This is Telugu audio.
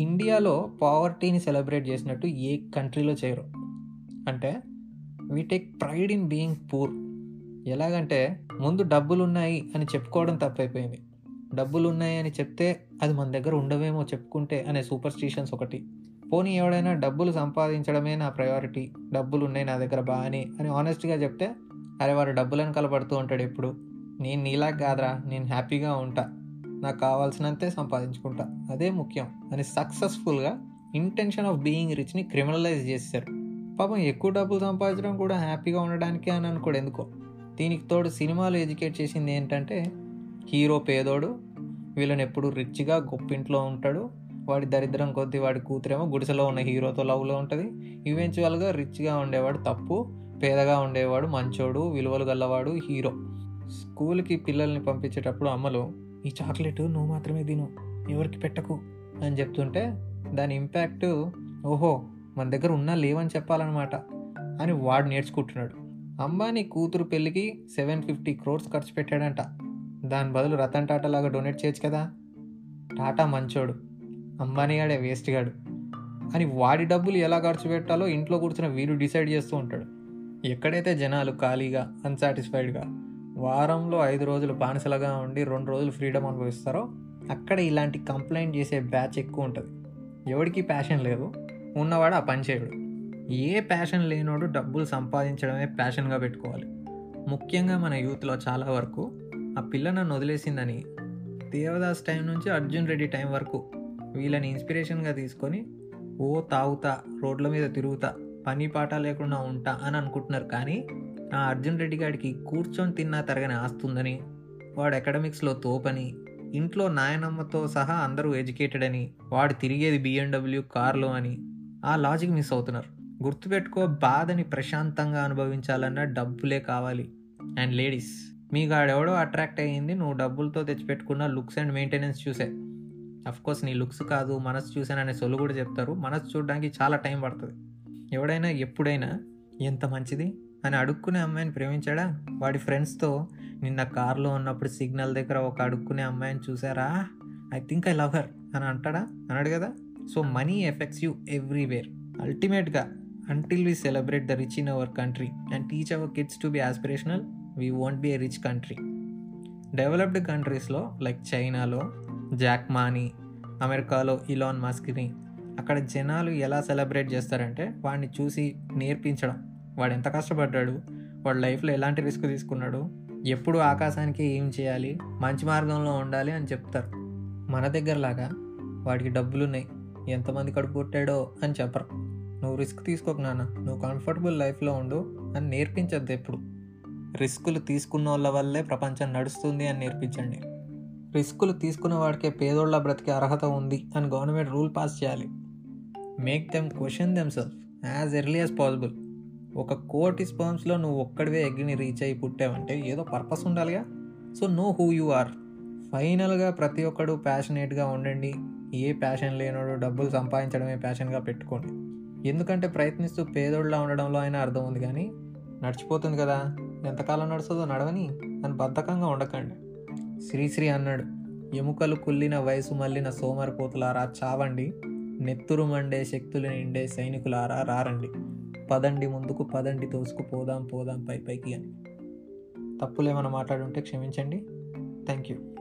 ఇండియాలో పావర్టీని సెలబ్రేట్ చేసినట్టు ఏ కంట్రీలో చేయరు. అంటే we take pride in being poor ఎలాగంటే ముందు డబ్బులు ఉన్నాయి అని చెప్పుకోవడం తప్పైపోయింది. డబ్బులు ఉన్నాయి అని చెప్తే అది మన దగ్గర ఉండవేమో చెప్పుకుంటే అనే సూపర్ స్టిషన్స్ ఒకటి. పోనీ ఎవడైనా డబ్బులు సంపాదించడమే నా ప్రయారిటీ డబ్బులు ఉన్నాయి నా దగ్గర బాగానే అని ఆనెస్ట్గా చెప్తే అరే వాడు డబ్బులను కలపడుతూ ఉంటాడు ఎప్పుడు? నేను నీలా కాదురా నేను హ్యాపీగా ఉంటా. నాకు కావాల్సినంతే సంపాదించుకుంటా. అదే ముఖ్యం. అని సక్సెస్ఫుల్గా ఇంటెన్షన్ ఆఫ్ బీయింగ్ రిచ్ని క్రిమినలైజ్ చేశారు. పాపం ఎక్కువ డబ్బులు సంపాదించడం కూడా హ్యాపీగా ఉండడానికే అని అనుకోడు ఎందుకో. దీనికి తోడు సినిమాలు ఎడ్యుకేట్ చేసింది ఏంటంటే హీరో పేదోడు వీళ్ళని ఎప్పుడు రిచ్గా గొప్పింట్లో ఉంటాడు. వాడి దరిద్రం కొద్దీ వాడి కూతురేమో గుడిసెలో ఉన్న హీరోతో లవ్లో ఉంటుంది. ఈవెన్చువల్గా రిచ్గా ఉండేవాడు తప్పు పేదగా ఉండేవాడు మంచోడు విలువలు గల్లవాడు హీరో. స్కూల్కి పిల్లల్ని పంపించేటప్పుడు అమ్మలు ఈ చాక్లెట్ నువ్వు మాత్రమే తిను ఎవరికి పెట్టకు అని చెప్తుంటే దాని ఇంపాక్ట్ ఓహో మన దగ్గర ఉన్నా లేవని చెప్పాలన్నమాట అని వాడు నేర్చుకుంటున్నాడు. అంబానీ కూతురు పెళ్ళికి సెవెన్ ఫిఫ్టీ క్రోర్స్ ఖర్చు పెట్టాడంట. దాని బదులు రతన్ టాటా లాగా డొనేట్ చేయొచ్చు కదా. టాటా మంచోడు. అంబానీ గాడే వేస్ట్ గాడు. అని వాడి డబ్బులు ఎలా ఖర్చు పెట్టాలో ఇంట్లో కూర్చున్న వీరు డిసైడ్ చేస్తూ ఉంటాడు. ఎక్కడైతే జనాలు ఖాళీగా అన్సాటిస్ఫైడ్గా వారంలో ఐదు రోజులు బానిసలుగా ఉండి రెండు రోజులు ఫ్రీడమ్ అనుభవిస్తారో అక్కడ ఇలాంటి కంప్లైంట్ చేసే బ్యాచ్ ఎక్కువ ఉంటుంది. ఎవడికి ప్యాషన్ లేదు. ఉన్నవాడు ఆ పని చేయడు. ఏ ప్యాషన్ లేనోడు డబ్బులు సంపాదించడమే ప్యాషన్గా పెట్టుకోవాలి. ముఖ్యంగా మన యూత్లో చాలా వరకు ఆ పిల్ల నన్ను వదిలేసిందని దేవదాస్ టైం నుంచి అర్జున్ రెడ్డి టైం వరకు వీళ్ళని ఇన్స్పిరేషన్గా తీసుకొని ఓ తాగుతా రోడ్ల మీద తిరుగుతా పని పాట లేకుండా ఉంటా అని అనుకుంటున్నారు. కానీ నా అర్జున్ రెడ్డి గారికి కూర్చొని తిన్నా తరగని ఆస్తుందని వాడు అకాడమిక్స్లో తోపని ఇంట్లో నాయనమ్మతో సహా అందరూ ఎడ్యుకేటెడ్ అని వాడు తిరిగేది బిఎండబ్ల్యూ కార్లో అని ఆ లాజిక్ మిస్ అవుతున్నారు. గుర్తుపెట్టుకో బాధని ప్రశాంతంగా అనుభవించాలన్నా డబ్బులే కావాలి. అండ్ లేడీస్ మీ గాడెవడో అట్రాక్ట్ అయ్యింది నువ్వు డబ్బులతో తెచ్చిపెట్టుకున్న లుక్స్ అండ్ మెయింటెనెన్స్ చూసే. కోర్స్ నీ లుక్స్ కాదు మనసు చూసాననే సొల్లు కూడా చెప్తారు. మనసు చూడడానికి చాలా టైం పడుతుంది. ఎవడైనా ఎప్పుడైనా ఎంత మంచిది? అని అడుక్కునే అమ్మాయిని ప్రేమించాడా? వాడి ఫ్రెండ్స్తో నిన్న కార్లో ఉన్నప్పుడు సిగ్నల్ దగ్గర ఒక అడుక్కునే అమ్మాయిని చూసారా? I think I love her అని అంటాడా? అన్నాడు కదా so money affects you everywhere. అల్టిమేట్గా until we celebrate the rich in our country and teach our kids to be aspirational we won't be a rich country developed కంట్రీస్లో లైక్ చైనాలో జాక్ మానీ అమెరికాలో ఇలాన్ మస్క్ని అక్కడ జనాలు ఎలా సెలబ్రేట్ చేస్తారంటే వాడిని చూసి నేర్పించడం. వాడు ఎంత కష్టపడ్డాడు? వాడు లైఫ్లో ఎలాంటి రిస్క్ తీసుకున్నాడు? ఎప్పుడు ఆకాశానికి ఏం చేయాలి? మంచి మార్గంలో ఉండాలి అని చెప్తారు. మన దగ్గరలాగా వాడికి డబ్బులున్నాయి. ఎంతమంది కడుపు కొట్టాడో అని చెప్పరు. నువ్వు రిస్క్ తీసుకోకు నాన్న. నువ్వు కంఫర్టబుల్ లైఫ్లో ఉండు అని నేర్పించద్దు ఎప్పుడు. రిస్కులు తీసుకున్న వాళ్ళ వల్లే ప్రపంచం నడుస్తుంది అని నేర్పించండి. రిస్కులు తీసుకున్న వాడికే పేదోళ్ళ బ్రతికే అర్హత ఉంది అని గవర్నమెంట్ రూల్ పాస్ చేయాలి. Make them question them self as early as possible ఒక కోటి స్పర్మ్స్లో నువ్వు ఒక్కడివే ఎగ్గిని రీచ్ అయ్యి పుట్టావంటే ఏదో పర్పస్ ఉండాలిగా. So know who you are ఫైనల్గా ప్రతి ఒక్కడు ప్యాషనేట్గా ఉండండి. ఏ ప్యాషన్ లేనోడు డబ్బులు సంపాదించడమే ప్యాషన్గా పెట్టుకోండి. ఎందుకంటే ప్రయత్నిస్తూ పేదోళ్ళ ఉండడంలో అయినా అర్థం ఉంది కానీ నడిచిపోతుంది కదా. ఎంతకాలం నడుస్తుందో నడవని అని బద్ధకంగా ఉండకండి. శ్రీశ్రీ అన్నాడు. ఎముకలు కుల్లిన వయసు మళ్ళిన సోమరిపోతులారా చావండి. నెత్తురు మండే శక్తులు నిండే సైనికులారా రారండి. పదండి ముందుకు పదండి తోసుకు పోదాం పోదాం పై పైకి అని. తప్పులేమైనా మాట్లాడుంటే క్షమించండి. Thank you.